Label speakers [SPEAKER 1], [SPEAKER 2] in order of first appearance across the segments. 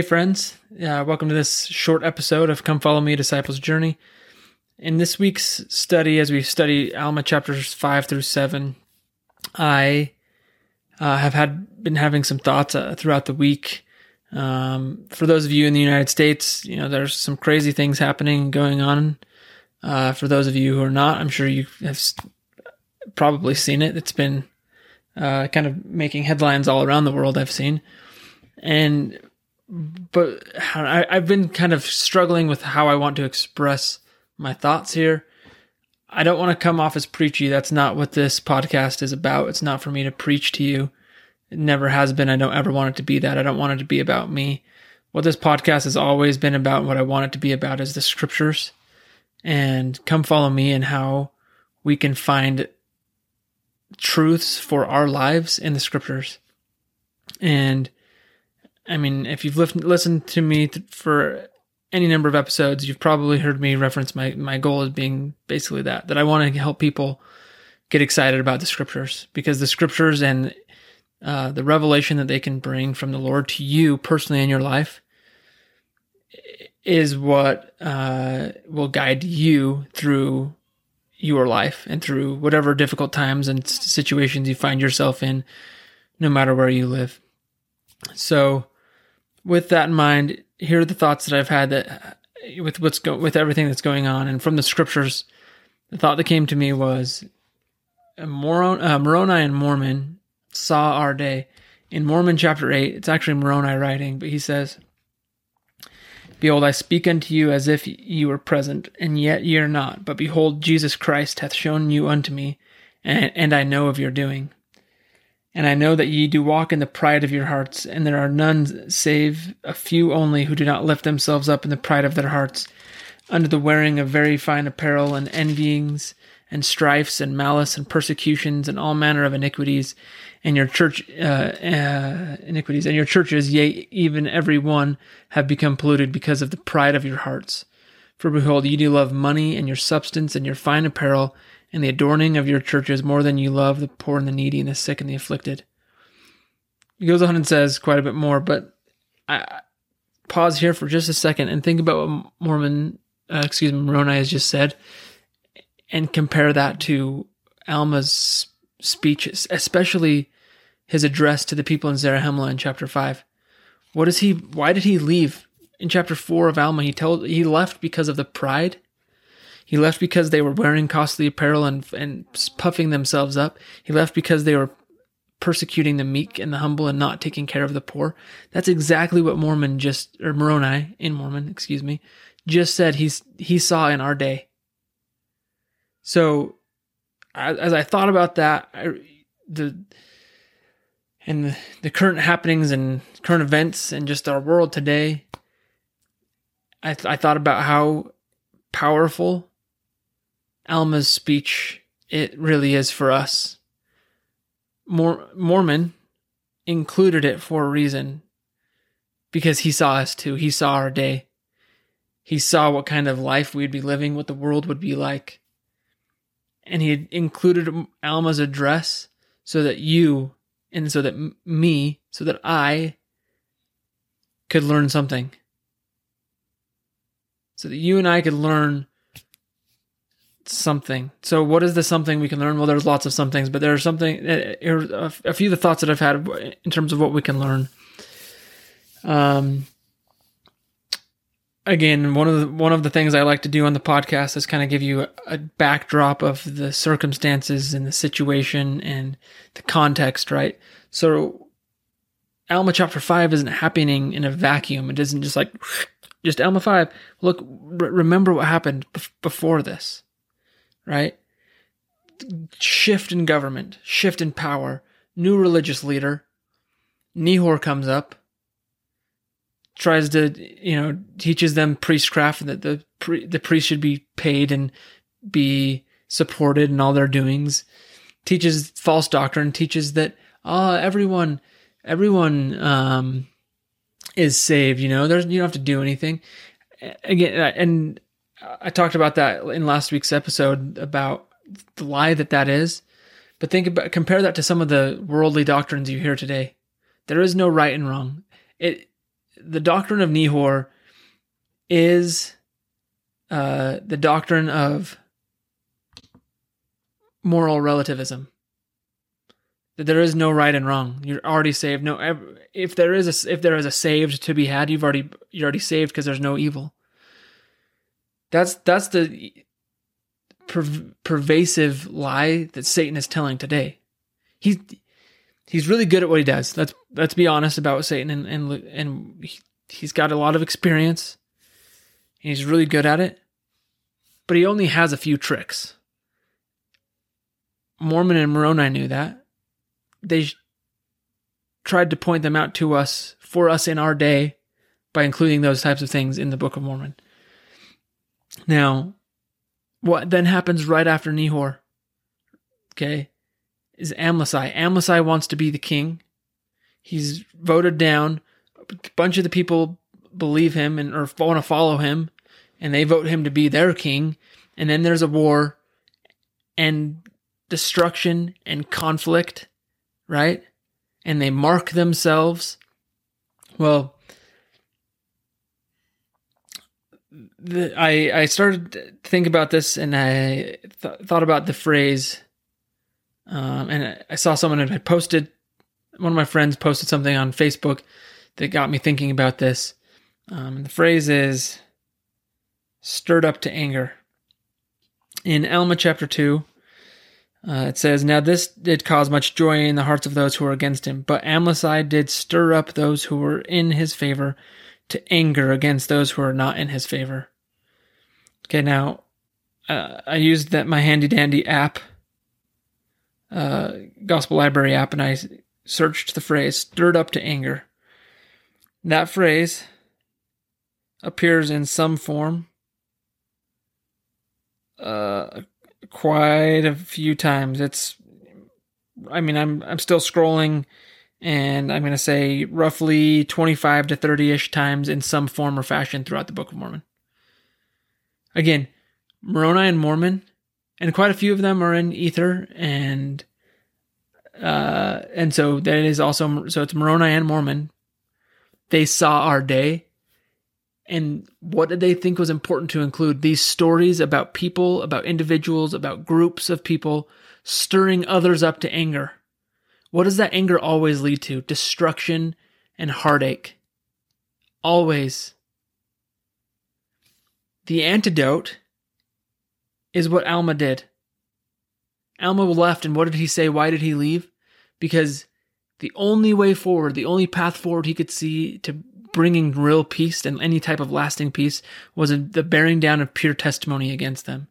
[SPEAKER 1] Hey, friends. Uh, welcome to this short episode of Come Follow Me, Disciples Journey. In this week's study, as we study Alma chapters 5 through 7, I uh, have had been having some thoughts uh, throughout the week. Um, for those of you in the United States, you know, there's some crazy things happening, going on. Uh, for those of you who are not, I'm sure you have probably seen it. It's been uh, kind of making headlines all around the world, I've seen. And but I, I've been kind of struggling with how I want to express my thoughts here. I don't want to come off as preachy. That's not what this podcast is about. It's not for me to preach to you. It never has been. I don't ever want it to be that. I don't want it to be about me. What this podcast has always been about, what I want it to be about is the scriptures. And come follow me and how we can find truths for our lives in the scriptures. And I mean, if you've listened to me for any number of episodes, you've probably heard me reference my, my goal as being basically that, that I want to help people get excited about the scriptures because the scriptures and uh, the revelation that they can bring from the Lord to you personally in your life is what uh, will guide you through your life and through whatever difficult times and situations you find yourself in, no matter where you live. So, with that in mind, here are the thoughts that I've had that with what's go, with everything that's going on, and from the scriptures, the thought that came to me was, uh, Moron, Moroni and Mormon saw our day. In Mormon chapter eight, it's actually Moroni writing, but he says, Behold, I speak unto you as if ye were present, and yet ye are not. But behold, Jesus Christ hath shown you unto me, and, and I know of your doing. And I know that ye do walk in the pride of your hearts, and there are none save a few only who do not lift themselves up in the pride of their hearts, under the wearing of very fine apparel, and envyings, and strifes, and malice, and persecutions, and all manner of iniquities, and your church uh, uh, iniquities, and your churches, yea, even every one, have become polluted because of the pride of your hearts. For behold, ye do love money, and your substance, and your fine apparel, and the adorning of your churches more than you love the poor and the needy and the sick and the afflicted. He goes on and says quite a bit more, but I pause here for just a second and think about what Mormon, uh, excuse me, Moroni has just said, and compare that to Alma's speeches, especially his address to the people in Zarahemla in chapter five. What is he? Why did he leave in chapter four of Alma? He told he left because of the pride he left because they were wearing costly apparel and, and puffing themselves up. He left because they were persecuting the meek and the humble and not taking care of the poor. That's exactly what Mormon just, or Moroni in Mormon, excuse me, just said he's, he saw in our day. So as I thought about that, I, the, and the, current happenings and current events and just our world today, I, th- I thought about how powerful Alma's speech, it really is for us. Mor- Mormon included it for a reason because he saw us too. He saw our day. He saw what kind of life we'd be living, what the world would be like. And he included Alma's address so that you and so that me, so that I could learn something. So that you and I could learn something. So, what is the something we can learn? Well, there's lots of somethings, but there's something. Uh, a few of the thoughts that I've had in terms of what we can learn. Um. Again, one of the one of the things I like to do on the podcast is kind of give you a, a backdrop of the circumstances and the situation and the context, right? So, Alma chapter five isn't happening in a vacuum. It isn't just like just Alma five. Look, remember what happened before this right? Shift in government, shift in power, new religious leader. Nehor comes up, tries to, you know, teaches them priestcraft and that the the priest should be paid and be supported in all their doings. Teaches false doctrine. Teaches that ah, everyone, everyone um, is saved. You know, there's you don't have to do anything. Again, and I talked about that in last week's episode about the lie that that is. But think about compare that to some of the worldly doctrines you hear today. There is no right and wrong. It the doctrine of Nehor is uh, the doctrine of moral relativism. That there is no right and wrong. You're already saved. No, if there is a if there is a saved to be had, you've already you're already saved because there's no evil. That's that's the per- pervasive lie that Satan is telling today. He's he's really good at what he does. Let's let's be honest about Satan, and and and he's got a lot of experience. He's really good at it, but he only has a few tricks. Mormon and Moroni knew that. They tried to point them out to us for us in our day by including those types of things in the Book of Mormon. Now, what then happens right after Nehor? Okay, is Amlici. Amlici wants to be the king. He's voted down. A bunch of the people believe him and or want to follow him, and they vote him to be their king. And then there's a war, and destruction and conflict, right? And they mark themselves. Well, the, I I started to think about this and I th- thought about the phrase, um, and I saw someone had posted. One of my friends posted something on Facebook that got me thinking about this. Um, the phrase is "stirred up to anger." In Alma chapter two, uh, it says, Now this did cause much joy in the hearts of those who were against him, but Amlici did stir up those who were in his favor to anger against those who are not in his favor. Okay, now uh, I used that my handy dandy app, uh, gospel library app, and I searched the phrase "stirred up to anger." That phrase appears in some form, uh, quite a few times. It's, I mean, I'm I'm still scrolling and I'm going to say roughly 25 to 30 ish times in some form or fashion throughout the Book of Mormon. Again, Moroni and Mormon, and quite a few of them are in Ether, and uh, and so that is also so it's Moroni and Mormon. They saw our day, and what did they think was important to include? These stories about people, about individuals, about groups of people stirring others up to anger what does that anger always lead to? Destruction and heartache. Always. The antidote is what Alma did. Alma left, and what did he say? Why did he leave? Because the only way forward, the only path forward he could see to bringing real peace and any type of lasting peace was the bearing down of pure testimony against them.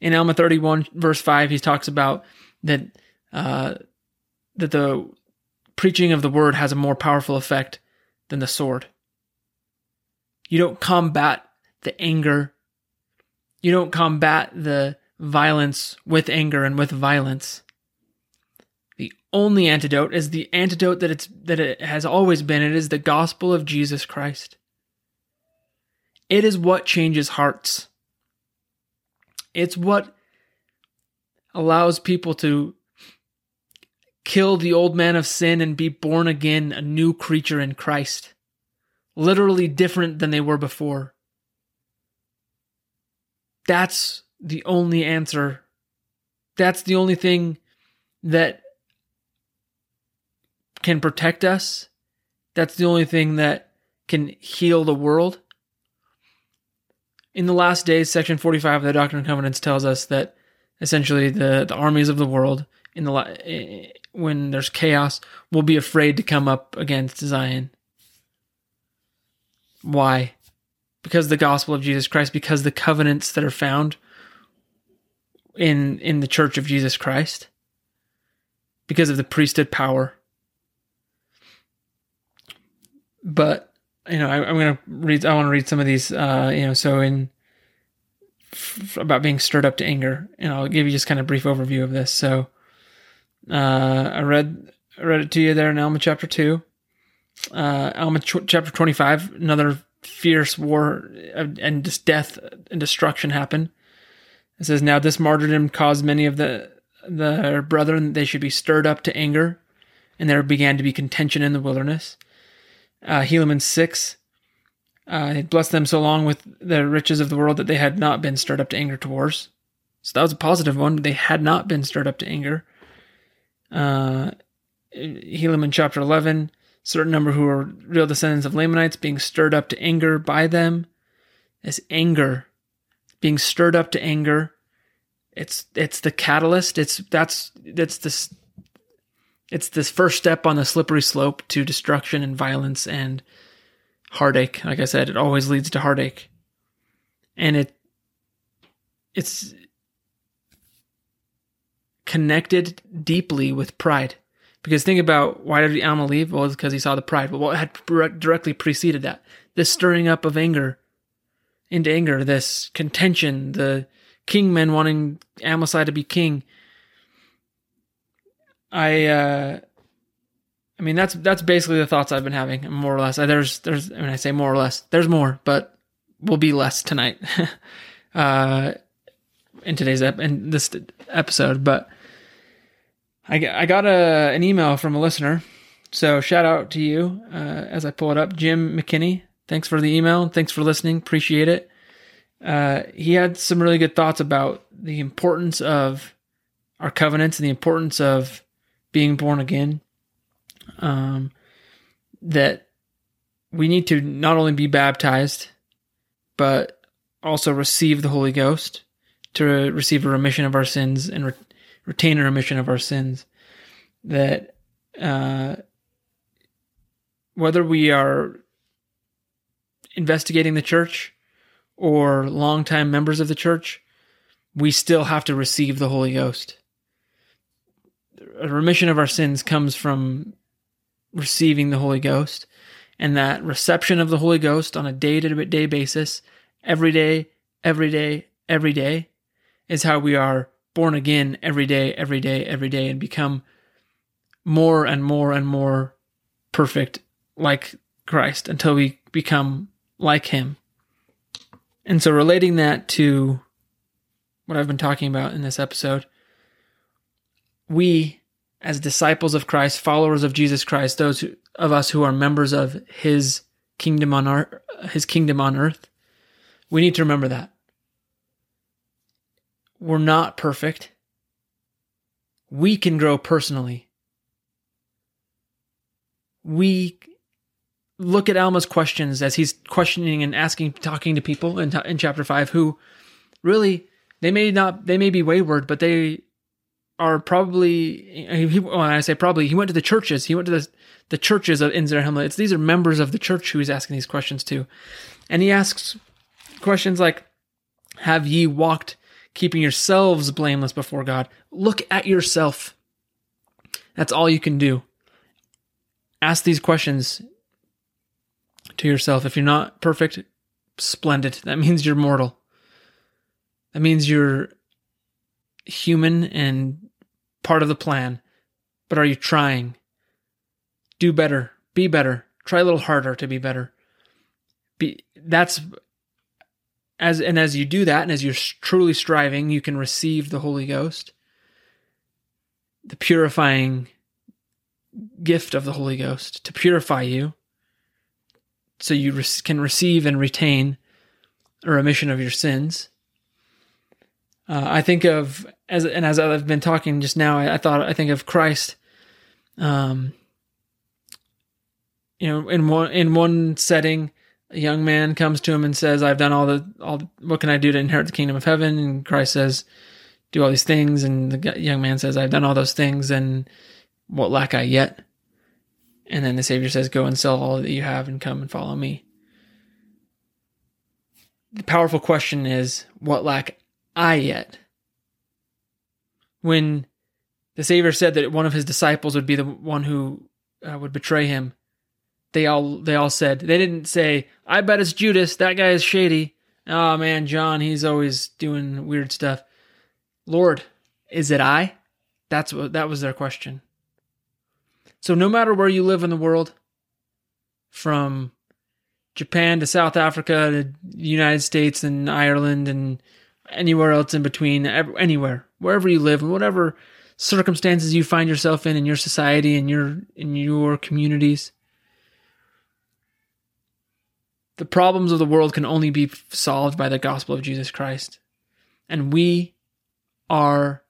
[SPEAKER 1] In Alma 31, verse 5, he talks about that uh, that the preaching of the word has a more powerful effect than the sword. You don't combat the anger. You don't combat the violence with anger and with violence. The only antidote is the antidote that it's that it has always been. It is the gospel of Jesus Christ. It is what changes hearts. It's what allows people to kill the old man of sin and be born again, a new creature in Christ. Literally different than they were before. That's the only answer. That's the only thing that can protect us. That's the only thing that can heal the world. In the last days, section 45 of the Doctrine and Covenants tells us that essentially the, the armies of the world in the when there's chaos will be afraid to come up against Zion. Why? Because the gospel of Jesus Christ, because the covenants that are found in in the church of Jesus Christ, because of the priesthood power. But you know, I, am going to read. I want to read some of these. Uh, you know, so in f- about being stirred up to anger, and I'll give you just kind of brief overview of this. So uh, I read I read it to you there in Alma chapter two. Uh, Alma ch- chapter twenty five. Another fierce war and just death and destruction happened. It says, "Now this martyrdom caused many of the the brethren they should be stirred up to anger, and there began to be contention in the wilderness." Uh, Helaman 6. Uh, he blessed them so long with the riches of the world that they had not been stirred up to anger towards. So that was a positive one. They had not been stirred up to anger. Uh, Helaman chapter 11, certain number who are real descendants of Lamanites being stirred up to anger by them. This anger, being stirred up to anger, it's it's the catalyst. It's that's that's this it's this first step on the slippery slope to destruction and violence and heartache. Like I said, it always leads to heartache. And it it's connected deeply with pride. Because think about why did Alma leave? Well, it's because he saw the pride. But what had directly preceded that? This stirring up of anger into anger, this contention, the kingmen wanting Amlici to be king. I, uh, I mean, that's that's basically the thoughts I've been having, more or less. There's, there's, when I say more or less, there's more, but will be less tonight, uh, in today's ep- in this episode. But I, I got a, an email from a listener. So shout out to you uh, as I pull it up. Jim McKinney, thanks for the email. Thanks for listening. Appreciate it. Uh, he had some really good thoughts about the importance of our covenants and the importance of being born again. Um, that we need to not only be baptized, but also receive the Holy Ghost to receive a remission of our sins and re- retain a remission of our sins. That uh, whether we are investigating the church or longtime members of the church, we still have to receive the Holy Ghost. A remission of our sins comes from receiving the Holy Ghost, and that reception of the Holy Ghost on a day to day basis, every day, every day, every day, is how we are born again every day, every day, every day, and become more and more and more perfect like Christ until we become like Him. And so, relating that to what I've been talking about in this episode, we, as disciples of Christ, followers of Jesus Christ, those who, of us who are members of His kingdom on earth, His kingdom on earth, we need to remember that we're not perfect. We can grow personally. We look at Alma's questions as he's questioning and asking, talking to people in, in chapter five who really, they may not, they may be wayward, but they are probably, he, when I say probably, he went to the churches. He went to the, the churches of Hamlet. It's, these are members of the church who he's asking these questions to. And he asks questions like, have ye walked keeping yourselves blameless before God. Look at yourself. That's all you can do. Ask these questions to yourself. If you're not perfect, splendid. That means you're mortal. That means you're human and part of the plan. But are you trying? Do better. Be better. Try a little harder to be better. Be that's as and as you do that and as you're truly striving you can receive the holy ghost the purifying gift of the holy ghost to purify you so you re- can receive and retain a remission of your sins. Uh, i think of as and as i've been talking just now I, I thought i think of christ um you know in one in one setting a young man comes to him and says, "I've done all the all. The, what can I do to inherit the kingdom of heaven?" And Christ says, "Do all these things." And the young man says, "I've done all those things, and what lack I yet?" And then the Savior says, "Go and sell all that you have and come and follow me." The powerful question is, "What lack I yet?" When the Savior said that one of his disciples would be the one who uh, would betray him, they all they all said they didn't say i bet it's judas. That guy is shady. Oh man john he's always doing weird stuff. Lord is it i? That's what that was their question. So no matter where you live in the world from japan to south africa to the united states and ireland and anywhere else in between anywhere wherever you live and whatever circumstances you find yourself in in your society and your in your communities The problems of the world can only be solved by the gospel of Jesus Christ. And we are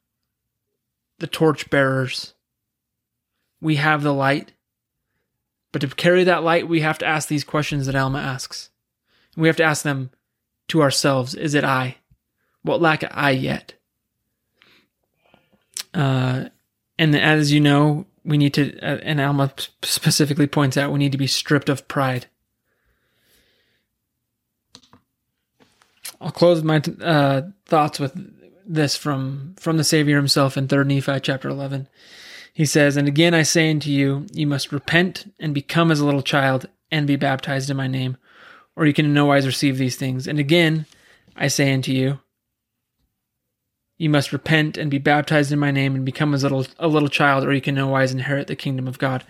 [SPEAKER 1] the torch bearers. We have the light. But to carry that light, we have to ask these questions that Alma asks. We have to ask them to ourselves Is it I? What lack I yet? Uh, and as you know, we need to, uh, and Alma specifically points out, we need to be stripped of pride. I'll close my uh, thoughts with this from from the Savior himself in 3rd Nephi chapter 11. He says, And again I say unto you, you must repent and become as a little child and be baptized in my name, or you can in no wise receive these things. And again I say unto you, you must repent and be baptized in my name and become as little a little child, or you can no wise inherit the kingdom of God.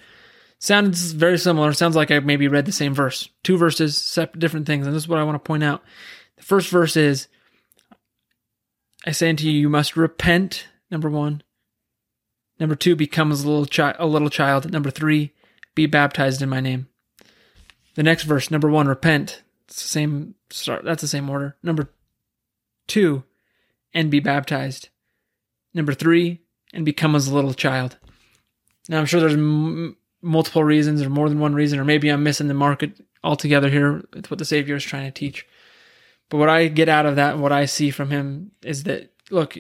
[SPEAKER 1] Sounds very similar. Sounds like I maybe read the same verse. Two verses, different things. And this is what I want to point out. The first verse is I say unto you, you must repent, number one. Number two, become as a little child a little child. Number three, be baptized in my name. The next verse, number one, repent. It's the same start that's the same order. Number two, and be baptized. Number three, and become as a little child. Now, I'm sure there's m- multiple reasons, or more than one reason, or maybe I'm missing the market altogether here with what the Savior is trying to teach. But what I get out of that and what I see from him is that, look,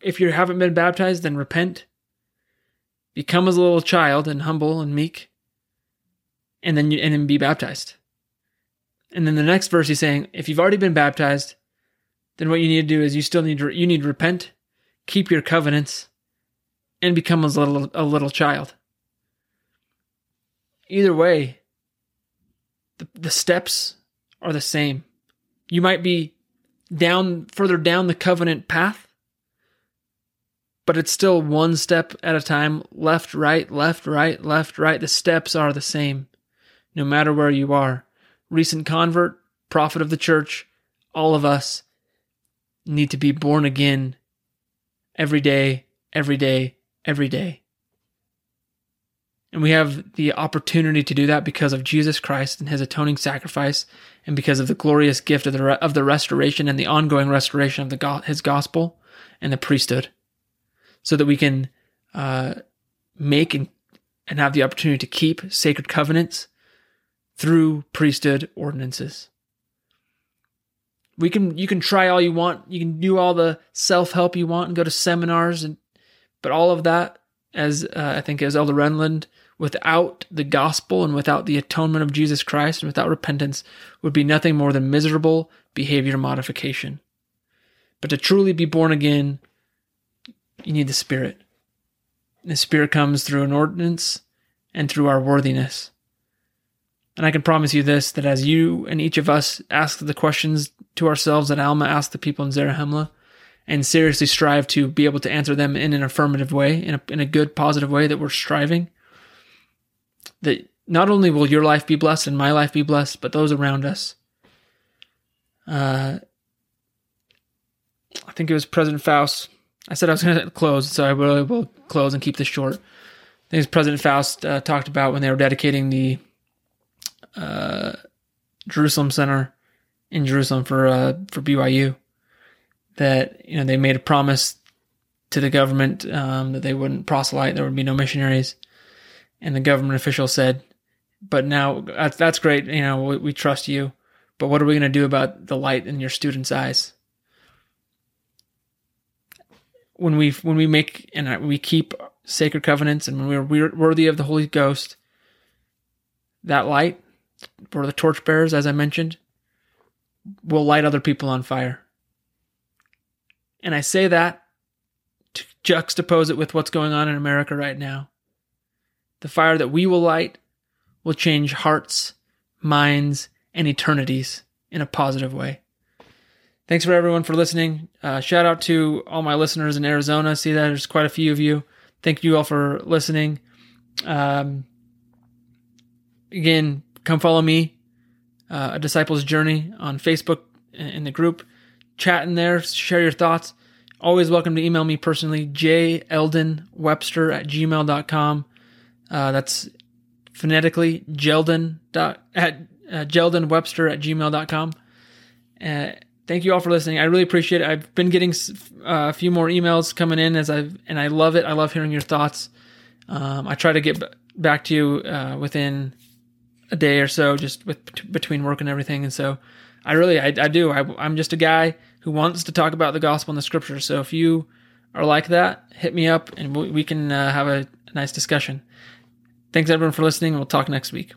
[SPEAKER 1] if you haven't been baptized, then repent, become as a little child and humble and meek, and then you, and then be baptized. And then the next verse he's saying, if you've already been baptized, then what you need to do is you still need to you need to repent, keep your covenants, and become a little a little child. Either way, the, the steps are the same. You might be down further down the covenant path, but it's still one step at a time, left, right, left, right, left, right. The steps are the same, no matter where you are. Recent convert, prophet of the church, all of us need to be born again every day, every day, every day. And we have the opportunity to do that because of Jesus Christ and his atoning sacrifice and because of the glorious gift of the, re- of the restoration and the ongoing restoration of the go- his gospel and the priesthood. So that we can uh, make and, and have the opportunity to keep sacred covenants through priesthood ordinances. We can you can try all you want. You can do all the self-help you want and go to seminars and but all of that as uh, i think as elder renlund without the gospel and without the atonement of jesus christ and without repentance would be nothing more than miserable behavior modification. But to truly be born again you need the spirit. The spirit comes through an ordinance and through our worthiness. And I can promise you this that as you and each of us ask the questions to ourselves that Alma asked the people in Zarahemla, and seriously strive to be able to answer them in an affirmative way, in a, in a good, positive way that we're striving, that not only will your life be blessed and my life be blessed, but those around us. Uh, I think it was President Faust. I said I was going to close, so I really will close and keep this short. I think President Faust uh, talked about when they were dedicating the uh, Jerusalem Center in Jerusalem for uh, for BYU that you know they made a promise to the government um, that they wouldn't proselyte, there would be no missionaries, and the government official said, "But now that's, great, you know, we, we trust you, but what are we going to do about the light in your students' eyes?" When we when we make and we keep sacred covenants and when we're worthy of the Holy Ghost, that light we're the torchbearers, as I mentioned, will light other people on fire. And I say that to juxtapose it with what's going on in America right now. The fire that we will light will change hearts, minds, and eternities in a positive way. Thanks for everyone for listening. Uh, shout out to all my listeners in Arizona. See that there's quite a few of you. Thank you all for listening. Um, again, come follow me, uh, A Disciple's Journey on Facebook in the group. Chat in there, share your thoughts. Always welcome to email me personally, jeldonwebster at gmail.com. Uh, that's phonetically Jeldon dot at uh, Webster at gmail.com. Uh, thank you all for listening. I really appreciate it. I've been getting uh, a few more emails coming in as I've, and I love it. I love hearing your thoughts. Um, I try to get back to you uh, within a day or so, just with between work and everything. And so, I really, I, I do. I, I'm just a guy who wants to talk about the gospel and the scriptures. So if you are like that, hit me up and we, can uh, have a nice discussion. Thanks everyone for listening. We'll talk next week.